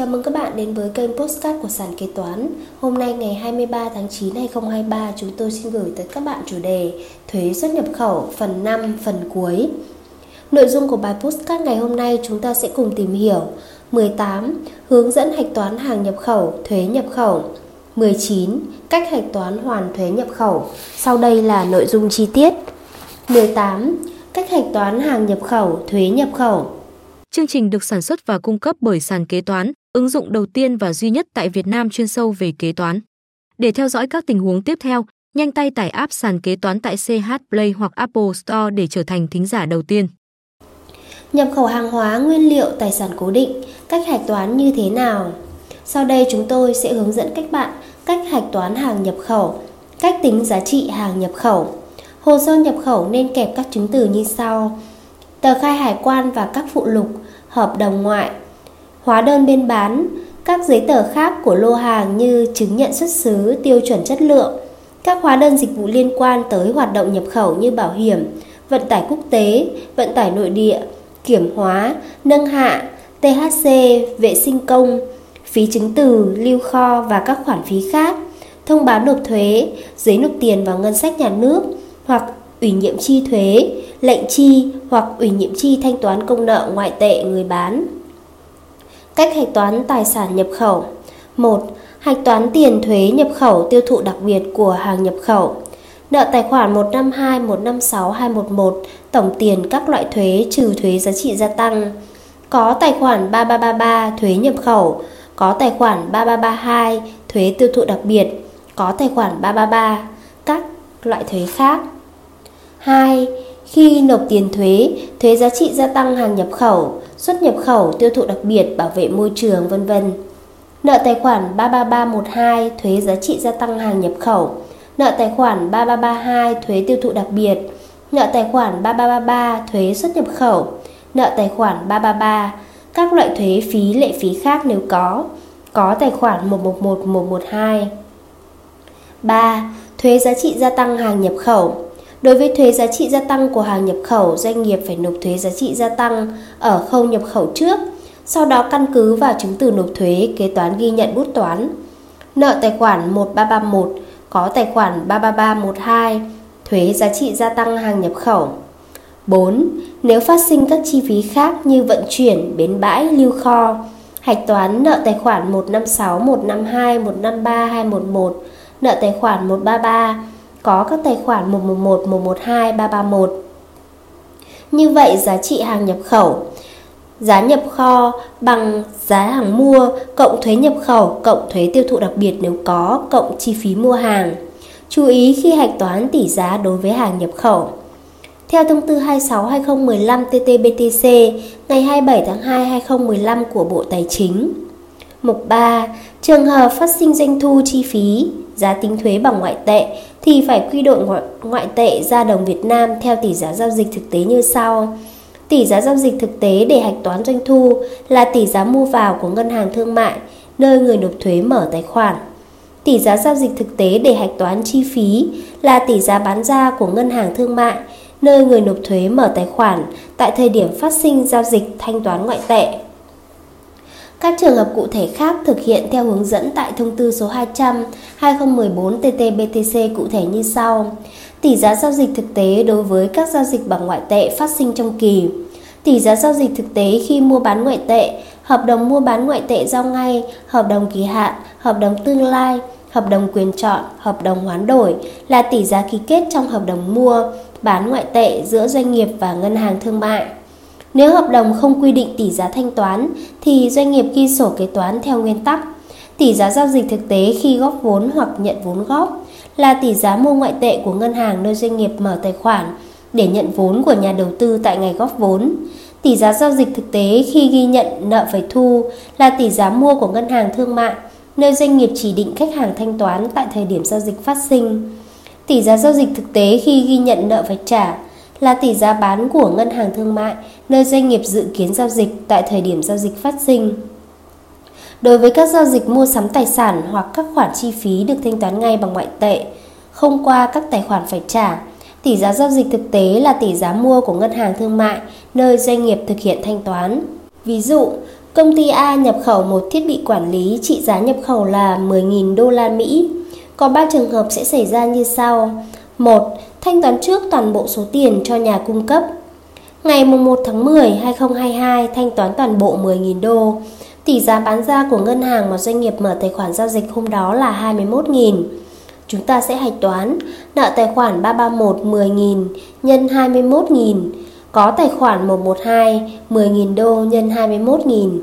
Chào mừng các bạn đến với kênh Postcard của Sàn Kế Toán. Hôm nay ngày 23 tháng 9 2023, chúng tôi xin gửi tới các bạn chủ đề Thuế xuất nhập khẩu phần 5 phần cuối. Nội dung của bài Postcard ngày hôm nay chúng ta sẽ cùng tìm hiểu 18. Hướng dẫn hạch toán hàng nhập khẩu, thuế nhập khẩu 19. Cách hạch toán hoàn thuế nhập khẩu Sau đây là nội dung chi tiết 18. Cách hạch toán hàng nhập khẩu, thuế nhập khẩu Chương trình được sản xuất và cung cấp bởi sàn kế toán, ứng dụng đầu tiên và duy nhất tại Việt Nam chuyên sâu về kế toán. Để theo dõi các tình huống tiếp theo, nhanh tay tải app sàn kế toán tại CH Play hoặc Apple Store để trở thành thính giả đầu tiên. Nhập khẩu hàng hóa, nguyên liệu, tài sản cố định, cách hạch toán như thế nào? Sau đây chúng tôi sẽ hướng dẫn các bạn cách hạch toán hàng nhập khẩu, cách tính giá trị hàng nhập khẩu. Hồ sơ nhập khẩu nên kẹp các chứng từ như sau: tờ khai hải quan và các phụ lục, hợp đồng ngoại, hóa đơn bên bán, các giấy tờ khác của lô hàng như chứng nhận xuất xứ, tiêu chuẩn chất lượng, các hóa đơn dịch vụ liên quan tới hoạt động nhập khẩu như bảo hiểm, vận tải quốc tế, vận tải nội địa, kiểm hóa, nâng hạ, THC, vệ sinh công, phí chứng từ, lưu kho và các khoản phí khác, thông báo nộp thuế, giấy nộp tiền vào ngân sách nhà nước hoặc ủy nhiệm chi thuế, lệnh chi hoặc ủy nhiệm chi thanh toán công nợ ngoại tệ người bán. Cách hạch toán tài sản nhập khẩu. 1. Hạch toán tiền thuế nhập khẩu tiêu thụ đặc biệt của hàng nhập khẩu. Nợ tài khoản 152, 156, 211 Tổng tiền các loại thuế trừ thuế giá trị gia tăng. Có tài khoản 3333 thuế nhập khẩu. Có tài khoản 3332 thuế tiêu thụ đặc biệt. Có tài khoản 333 các loại thuế khác. 2. Khi nộp tiền thuế, thuế giá trị gia tăng hàng nhập khẩu, xuất nhập khẩu, tiêu thụ đặc biệt, bảo vệ môi trường, vân vân. Nợ tài khoản 33312 thuế giá trị gia tăng hàng nhập khẩu, nợ tài khoản 3332 thuế tiêu thụ đặc biệt, nợ tài khoản 3333 thuế xuất nhập khẩu, nợ tài khoản 333 các loại thuế phí lệ phí khác nếu có, có tài khoản 111112. 3. Thuế giá trị gia tăng hàng nhập khẩu Đối với thuế giá trị gia tăng của hàng nhập khẩu, doanh nghiệp phải nộp thuế giá trị gia tăng ở khâu nhập khẩu trước, sau đó căn cứ vào chứng từ nộp thuế, kế toán ghi nhận bút toán. Nợ tài khoản 1331 có tài khoản 33312, thuế giá trị gia tăng hàng nhập khẩu. 4. Nếu phát sinh các chi phí khác như vận chuyển, bến bãi, lưu kho, hạch toán nợ tài khoản 156, 152, 153, 211, nợ tài khoản 133 có các tài khoản 111, 112, 331. Như vậy giá trị hàng nhập khẩu Giá nhập kho bằng giá hàng mua cộng thuế nhập khẩu cộng thuế tiêu thụ đặc biệt nếu có cộng chi phí mua hàng. Chú ý khi hạch toán tỷ giá đối với hàng nhập khẩu. Theo thông tư 26/2015 TT-BTC ngày 27 tháng 2 2015 của Bộ Tài chính. Mục 3. Trường hợp phát sinh doanh thu chi phí, giá tính thuế bằng ngoại tệ thì phải quy đổi ngoại, ngoại tệ ra đồng Việt Nam theo tỷ giá giao dịch thực tế như sau. Tỷ giá giao dịch thực tế để hạch toán doanh thu là tỷ giá mua vào của ngân hàng thương mại nơi người nộp thuế mở tài khoản. Tỷ giá giao dịch thực tế để hạch toán chi phí là tỷ giá bán ra của ngân hàng thương mại nơi người nộp thuế mở tài khoản tại thời điểm phát sinh giao dịch thanh toán ngoại tệ. Các trường hợp cụ thể khác thực hiện theo hướng dẫn tại thông tư số 200 2014 TT-BTC cụ thể như sau. Tỷ giá giao dịch thực tế đối với các giao dịch bằng ngoại tệ phát sinh trong kỳ. Tỷ giá giao dịch thực tế khi mua bán ngoại tệ, hợp đồng mua bán ngoại tệ giao ngay, hợp đồng kỳ hạn, hợp đồng tương lai, hợp đồng quyền chọn, hợp đồng hoán đổi là tỷ giá ký kết trong hợp đồng mua, bán ngoại tệ giữa doanh nghiệp và ngân hàng thương mại. Nếu hợp đồng không quy định tỷ giá thanh toán, thì doanh nghiệp ghi sổ kế toán theo nguyên tắc tỷ giá giao dịch thực tế khi góp vốn hoặc nhận vốn góp là tỷ giá mua ngoại tệ của ngân hàng nơi doanh nghiệp mở tài khoản để nhận vốn của nhà đầu tư tại ngày góp vốn. Tỷ giá giao dịch thực tế khi ghi nhận nợ phải thu là tỷ giá mua của ngân hàng thương mại nơi doanh nghiệp chỉ định khách hàng thanh toán tại thời điểm giao dịch phát sinh. Tỷ giá giao dịch thực tế khi ghi nhận nợ phải trả là tỷ giá bán của ngân hàng thương mại nơi doanh nghiệp dự kiến giao dịch tại thời điểm giao dịch phát sinh. Đối với các giao dịch mua sắm tài sản hoặc các khoản chi phí được thanh toán ngay bằng ngoại tệ, không qua các tài khoản phải trả, tỷ giá giao dịch thực tế là tỷ giá mua của ngân hàng thương mại nơi doanh nghiệp thực hiện thanh toán. Ví dụ, Công ty A nhập khẩu một thiết bị quản lý trị giá nhập khẩu là 10.000 đô la Mỹ. Có 3 trường hợp sẽ xảy ra như sau. 1. Thanh toán trước toàn bộ số tiền cho nhà cung cấp. Ngày 1 tháng 10, 2022, thanh toán toàn bộ 10.000 đô. Tỷ giá bán ra của ngân hàng mà doanh nghiệp mở tài khoản giao dịch hôm đó là 21.000. Chúng ta sẽ hạch toán nợ tài khoản 331 10.000 nhân 21.000 có tài khoản 112 10.000 đô nhân 21.000.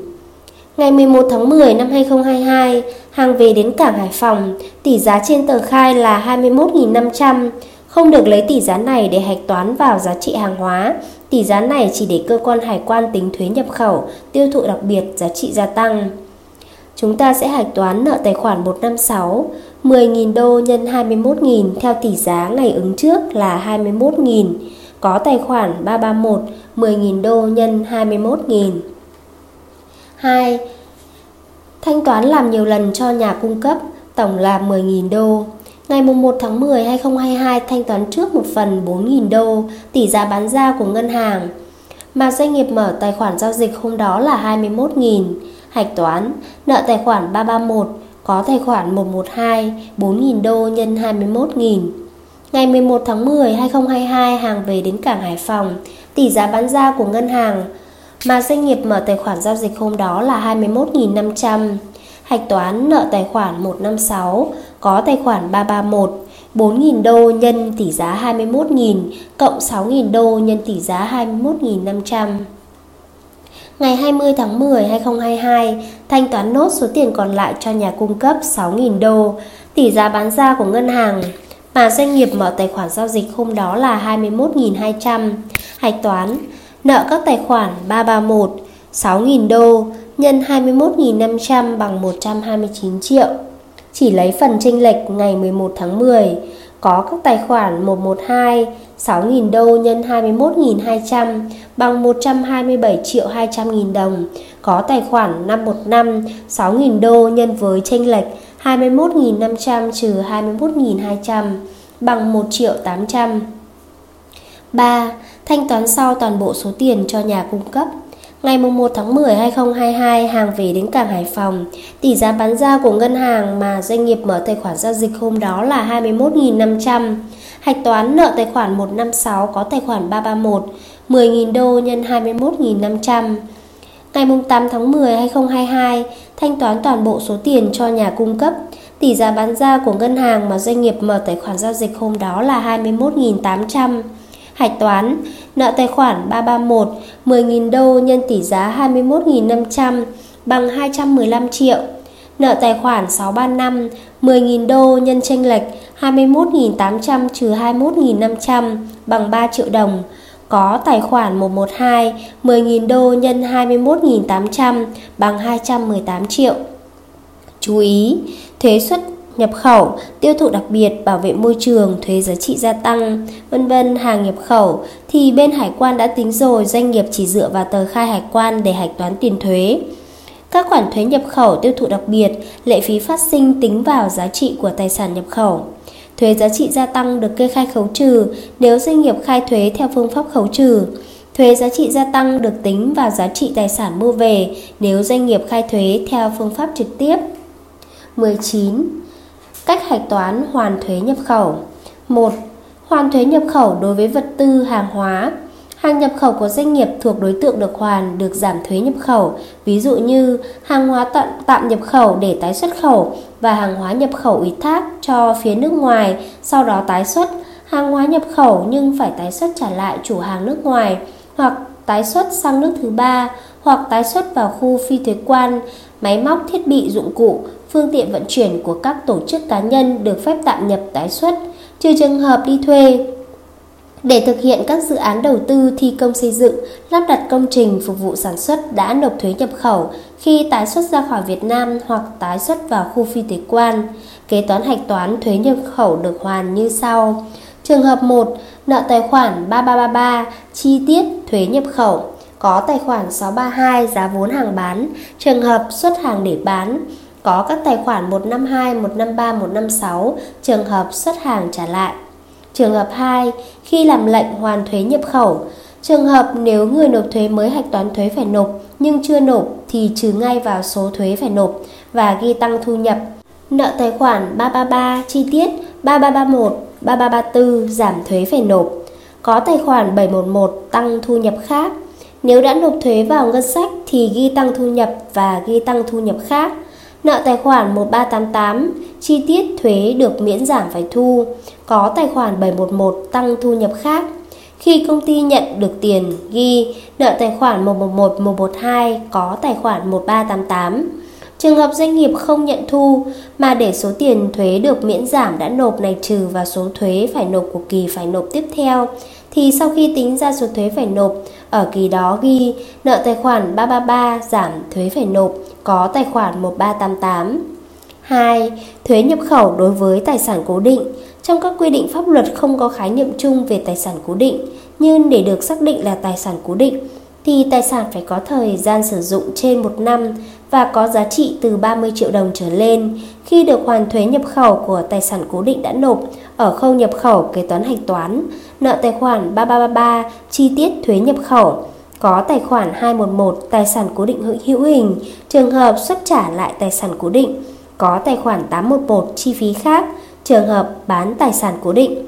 Ngày 11 tháng 10 năm 2022, hàng về đến cảng Hải Phòng, tỷ giá trên tờ khai là 21.500, không được lấy tỷ giá này để hạch toán vào giá trị hàng hóa. Tỷ giá này chỉ để cơ quan hải quan tính thuế nhập khẩu, tiêu thụ đặc biệt, giá trị gia tăng. Chúng ta sẽ hạch toán nợ tài khoản 156 10.000 đô nhân 21.000 theo tỷ giá ngày ứng trước là 21.000 có tài khoản 331 10.000 đô nhân 21.000 2. Thanh toán làm nhiều lần cho nhà cung cấp tổng là 10.000 đô Ngày 1 tháng 10 2022 thanh toán trước một phần 4.000 đô tỷ giá bán ra của ngân hàng. Mà doanh nghiệp mở tài khoản giao dịch hôm đó là 21.000 hạch toán nợ tài khoản 331 có tài khoản 112 4.000 đô nhân 21.000 Ngày 11 tháng 10, 2022, hàng về đến cảng Hải Phòng, tỷ giá bán ra của ngân hàng. Mà doanh nghiệp mở tài khoản giao dịch hôm đó là 21.500. Hạch toán nợ tài khoản 156, có tài khoản 331, 4.000 đô nhân tỷ giá 21.000 cộng 6.000 đô nhân tỷ giá 21.500. Ngày 20 tháng 10, 2022, thanh toán nốt số tiền còn lại cho nhà cung cấp 6.000 đô, tỷ giá bán ra của ngân hàng mà doanh nghiệp mở tài khoản giao dịch hôm đó là 21.200. Hạch toán, nợ các tài khoản 331, 6.000 đô nhân 21.500 bằng 129 triệu. Chỉ lấy phần chênh lệch ngày 11 tháng 10, có các tài khoản 112, 6.000 đô nhân 21.200 bằng 127 triệu 200 nghìn đồng. Có tài khoản 515, 6.000 đô nhân với chênh lệch 21.500 trừ 21.200 bằng 1 triệu 800. 3. Thanh toán sau toàn bộ số tiền cho nhà cung cấp. Ngày 1 tháng 10 2022, hàng về đến cảng Hải Phòng. Tỷ giá bán ra của ngân hàng mà doanh nghiệp mở tài khoản giao dịch hôm đó là 21.500. Hạch toán nợ tài khoản 156 có tài khoản 331, 10.000 đô nhân 21.500. Ngày 8 tháng 10 2022, thanh toán toàn bộ số tiền cho nhà cung cấp. Tỷ giá bán ra của ngân hàng mà doanh nghiệp mở tài khoản giao dịch hôm đó là 21.800. Hạch toán, nợ tài khoản 331, 10.000 đô nhân tỷ giá 21.500 bằng 215 triệu. Nợ tài khoản 635, 10.000 đô nhân chênh lệch 21.800 trừ 21.500 bằng 3 triệu đồng có tài khoản 112 10.000 đô nhân 21.800 bằng 218 triệu. Chú ý, thuế suất nhập khẩu, tiêu thụ đặc biệt, bảo vệ môi trường, thuế giá trị gia tăng, vân vân hàng nhập khẩu thì bên hải quan đã tính rồi doanh nghiệp chỉ dựa vào tờ khai hải quan để hạch toán tiền thuế. Các khoản thuế nhập khẩu tiêu thụ đặc biệt, lệ phí phát sinh tính vào giá trị của tài sản nhập khẩu. Thuế giá trị gia tăng được kê khai khấu trừ nếu doanh nghiệp khai thuế theo phương pháp khấu trừ. Thuế giá trị gia tăng được tính vào giá trị tài sản mua về nếu doanh nghiệp khai thuế theo phương pháp trực tiếp. 19. Cách hạch toán hoàn thuế nhập khẩu. 1. Hoàn thuế nhập khẩu đối với vật tư, hàng hóa. Hàng nhập khẩu của doanh nghiệp thuộc đối tượng được hoàn được giảm thuế nhập khẩu, ví dụ như hàng hóa tạm, tạm nhập khẩu để tái xuất khẩu và hàng hóa nhập khẩu ủy thác cho phía nước ngoài, sau đó tái xuất, hàng hóa nhập khẩu nhưng phải tái xuất trả lại chủ hàng nước ngoài hoặc tái xuất sang nước thứ ba hoặc tái xuất vào khu phi thuế quan, máy móc thiết bị dụng cụ, phương tiện vận chuyển của các tổ chức cá nhân được phép tạm nhập tái xuất, trừ trường hợp đi thuê, để thực hiện các dự án đầu tư thi công xây dựng, lắp đặt công trình phục vụ sản xuất đã nộp thuế nhập khẩu khi tái xuất ra khỏi Việt Nam hoặc tái xuất vào khu phi thuế quan, kế toán hạch toán thuế nhập khẩu được hoàn như sau. Trường hợp 1, nợ tài khoản 3333, chi tiết thuế nhập khẩu, có tài khoản 632 giá vốn hàng bán, trường hợp xuất hàng để bán, có các tài khoản 152, 153, 156, trường hợp xuất hàng trả lại. Trường hợp 2, khi làm lệnh hoàn thuế nhập khẩu, Trường hợp nếu người nộp thuế mới hạch toán thuế phải nộp nhưng chưa nộp thì trừ ngay vào số thuế phải nộp và ghi tăng thu nhập. Nợ tài khoản 333 chi tiết 3331, 3334 giảm thuế phải nộp. Có tài khoản 711 tăng thu nhập khác. Nếu đã nộp thuế vào ngân sách thì ghi tăng thu nhập và ghi tăng thu nhập khác. Nợ tài khoản 1388, chi tiết thuế được miễn giảm phải thu. Có tài khoản 711 tăng thu nhập khác. Khi công ty nhận được tiền, ghi nợ tài khoản 111 112 có tài khoản 1388. Trường hợp doanh nghiệp không nhận thu mà để số tiền thuế được miễn giảm đã nộp này trừ vào số thuế phải nộp của kỳ phải nộp tiếp theo thì sau khi tính ra số thuế phải nộp ở kỳ đó ghi nợ tài khoản 333 giảm thuế phải nộp có tài khoản 1388. 2. Thuế nhập khẩu đối với tài sản cố định. Trong các quy định pháp luật không có khái niệm chung về tài sản cố định, nhưng để được xác định là tài sản cố định thì tài sản phải có thời gian sử dụng trên một năm và có giá trị từ 30 triệu đồng trở lên khi được hoàn thuế nhập khẩu của tài sản cố định đã nộp ở khâu nhập khẩu kế toán hạch toán, nợ tài khoản 3333 chi tiết thuế nhập khẩu, có tài khoản 211 tài sản cố định hữu hình, trường hợp xuất trả lại tài sản cố định, có tài khoản 811 chi phí khác, trường hợp bán tài sản cố định.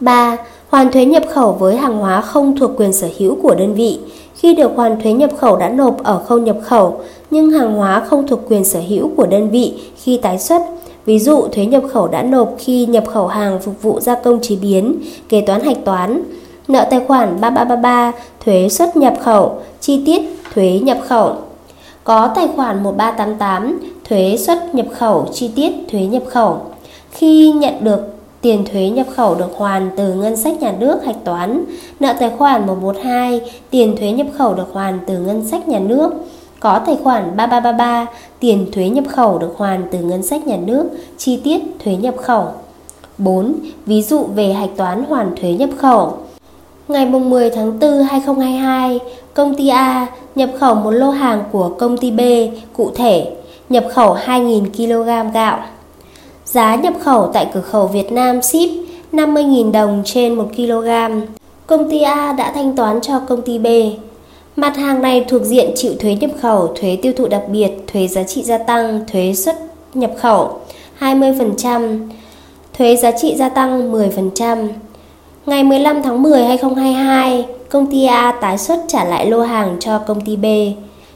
3. Hoàn thuế nhập khẩu với hàng hóa không thuộc quyền sở hữu của đơn vị. Khi được hoàn thuế nhập khẩu đã nộp ở khâu nhập khẩu, nhưng hàng hóa không thuộc quyền sở hữu của đơn vị khi tái xuất. Ví dụ thuế nhập khẩu đã nộp khi nhập khẩu hàng phục vụ gia công chế biến, kế toán hạch toán. Nợ tài khoản 3333, thuế xuất nhập khẩu, chi tiết thuế nhập khẩu. Có tài khoản 1388, thuế xuất nhập khẩu, chi tiết thuế nhập khẩu. Khi nhận được tiền thuế nhập khẩu được hoàn từ ngân sách nhà nước hạch toán, nợ tài khoản 112, tiền thuế nhập khẩu được hoàn từ ngân sách nhà nước, có tài khoản 3333, tiền thuế nhập khẩu được hoàn từ ngân sách nhà nước, chi tiết thuế nhập khẩu. 4. Ví dụ về hạch toán hoàn thuế nhập khẩu. Ngày 10 tháng 4 2022, công ty A nhập khẩu một lô hàng của công ty B, cụ thể nhập khẩu 2.000 kg gạo. Giá nhập khẩu tại cửa khẩu Việt Nam ship 50.000 đồng trên 1 kg. Công ty A đã thanh toán cho công ty B. Mặt hàng này thuộc diện chịu thuế nhập khẩu, thuế tiêu thụ đặc biệt, thuế giá trị gia tăng, thuế xuất nhập khẩu 20%, thuế giá trị gia tăng 10%. Ngày 15 tháng 10 2022, công ty A tái xuất trả lại lô hàng cho công ty B.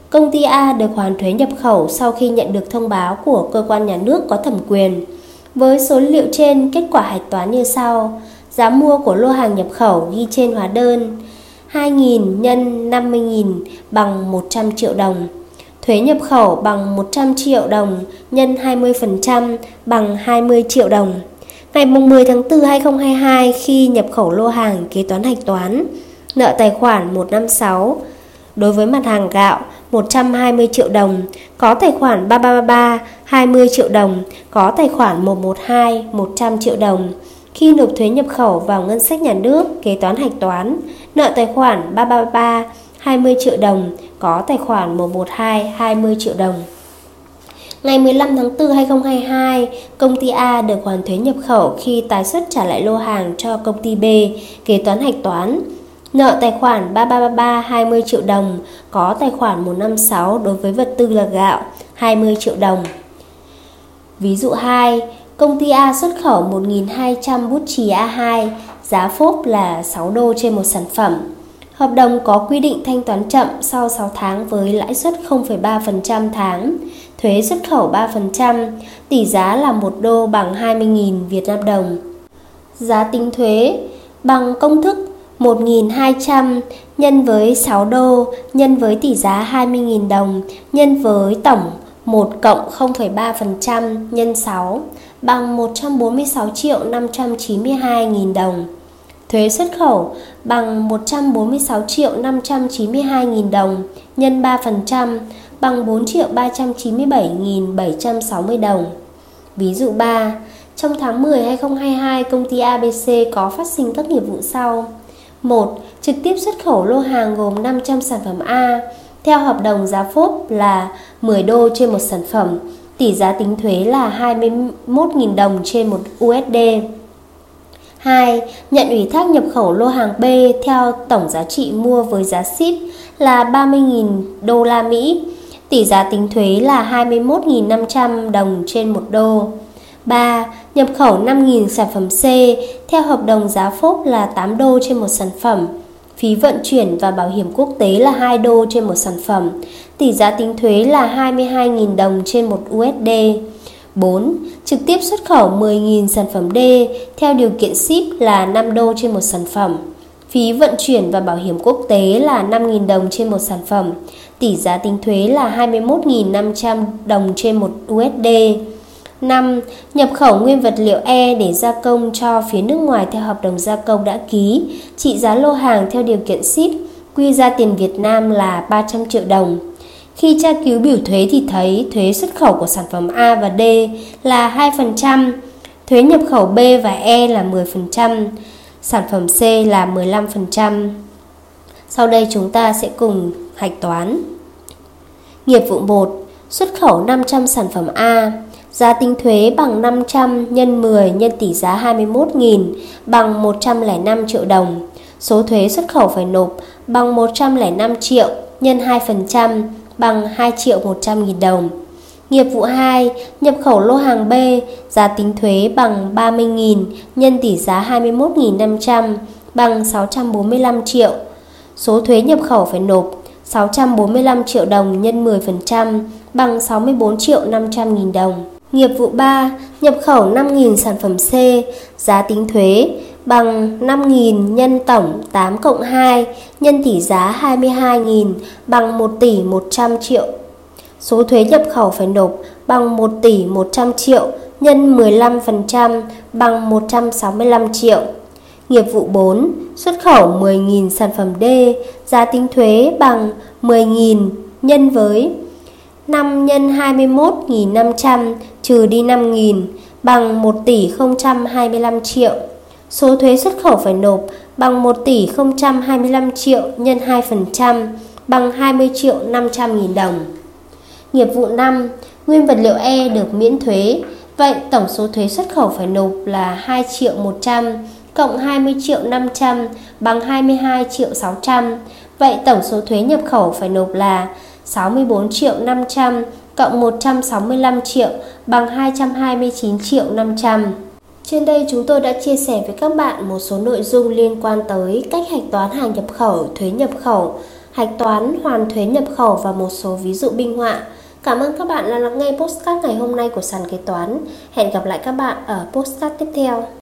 Công ty A được hoàn thuế nhập khẩu sau khi nhận được thông báo của cơ quan nhà nước có thẩm quyền. Với số liệu trên, kết quả hạch toán như sau. Giá mua của lô hàng nhập khẩu ghi trên hóa đơn 2.000 nhân 50.000 bằng 100 triệu đồng. Thuế nhập khẩu bằng 100 triệu đồng nhân 20% bằng 20 triệu đồng. Ngày 10 tháng 4 2022 khi nhập khẩu lô hàng kế toán hạch toán, nợ tài khoản 156 đối với mặt hàng gạo 120 triệu đồng, có tài khoản 3333 20 triệu đồng, có tài khoản 112 100 triệu đồng. Khi nộp thuế nhập khẩu vào ngân sách nhà nước, kế toán hạch toán, nợ tài khoản 333 20 triệu đồng, có tài khoản 112 20 triệu đồng. Ngày 15 tháng 4 2022, công ty A được hoàn thuế nhập khẩu khi tái xuất trả lại lô hàng cho công ty B, kế toán hạch toán. Nợ tài khoản 3333 20 triệu đồng, có tài khoản 156 đối với vật tư là gạo 20 triệu đồng. Ví dụ 2, công ty A xuất khẩu 1.200 bút chì A2, giá phốp là 6 đô trên một sản phẩm. Hợp đồng có quy định thanh toán chậm sau 6 tháng với lãi suất 0,3% tháng, thuế xuất khẩu 3%, tỷ giá là 1 đô bằng 20.000 Việt Nam đồng. Giá tính thuế bằng công thức 1.200 nhân với 6 đô nhân với tỷ giá 20.000 đồng nhân với tổng 1 cộng 0,3% nhân 6 bằng 146 triệu 592 nghìn đồng. Thuế xuất khẩu bằng 146 triệu 592 nghìn đồng nhân 3% bằng 4 triệu 397 nghìn 760 đồng. Ví dụ 3, trong tháng 10 2022, công ty ABC có phát sinh các nghiệp vụ sau. 1. Trực tiếp xuất khẩu lô hàng gồm 500 sản phẩm A, theo hợp đồng giá phốp là 10 đô trên một sản phẩm, tỷ giá tính thuế là 21.000 đồng trên 1 USD. 2. Nhận ủy thác nhập khẩu lô hàng B theo tổng giá trị mua với giá ship là 30.000 đô la Mỹ. Tỷ giá tính thuế là 21.500 đồng trên 1 đô. 3. Nhập khẩu 5.000 sản phẩm C theo hợp đồng giá phốp là 8 đô trên một sản phẩm. Phí vận chuyển và bảo hiểm quốc tế là 2 đô trên một sản phẩm. Tỷ giá tính thuế là 22.000 đồng trên một USD. 4. Trực tiếp xuất khẩu 10.000 sản phẩm D theo điều kiện ship là 5 đô trên một sản phẩm. Phí vận chuyển và bảo hiểm quốc tế là 5.000 đồng trên một sản phẩm. Tỷ giá tính thuế là 21.500 đồng trên một USD. 5. Nhập khẩu nguyên vật liệu E để gia công cho phía nước ngoài theo hợp đồng gia công đã ký, trị giá lô hàng theo điều kiện ship, quy ra tiền Việt Nam là 300 triệu đồng. Khi tra cứu biểu thuế thì thấy thuế xuất khẩu của sản phẩm A và D là 2%, thuế nhập khẩu B và E là 10%, sản phẩm C là 15%. Sau đây chúng ta sẽ cùng hạch toán. Nghiệp vụ 1, xuất khẩu 500 sản phẩm A, giá tính thuế bằng 500 nhân 10 nhân tỷ giá 21.000 bằng 105 triệu đồng. Số thuế xuất khẩu phải nộp bằng 105 triệu nhân 2% bằng 2 triệu 100 nghìn đồng. Nghiệp vụ 2, nhập khẩu lô hàng B, giá tính thuế bằng 30.000 nhân tỷ giá 21.500 bằng 645 triệu. Số thuế nhập khẩu phải nộp 645 triệu đồng nhân 10% bằng 64 triệu 500 nghìn đồng. Nghiệp vụ 3, nhập khẩu 5.000 sản phẩm C, giá tính thuế bằng 5.000 nhân tổng 8 cộng 2 nhân tỷ giá 22.000 bằng 1 tỷ 100 triệu. Số thuế nhập khẩu phải nộp bằng 1 tỷ 100 triệu nhân 15% bằng 165 triệu. Nghiệp vụ 4, xuất khẩu 10.000 sản phẩm D, giá tính thuế bằng 10.000 nhân với 5 nhân 21.500 trừ đi 5.000 bằng 1 tỷ 025 triệu. Số thuế xuất khẩu phải nộp bằng 1 tỷ 025 triệu nhân 2% bằng 20 triệu 500 nghìn đồng. Nghiệp vụ 5, nguyên vật liệu E được miễn thuế. Vậy tổng số thuế xuất khẩu phải nộp là 2 triệu 100 cộng 20 triệu 500 bằng 22 triệu 600. Vậy tổng số thuế nhập khẩu phải nộp là 64 triệu 500 cộng 165 triệu bằng 229 triệu 500. Trên đây chúng tôi đã chia sẻ với các bạn một số nội dung liên quan tới cách hạch toán hàng nhập khẩu, thuế nhập khẩu, hạch toán hoàn thuế nhập khẩu và một số ví dụ minh họa. Cảm ơn các bạn đã lắng nghe postcard ngày hôm nay của sàn kế toán. Hẹn gặp lại các bạn ở postcard tiếp theo.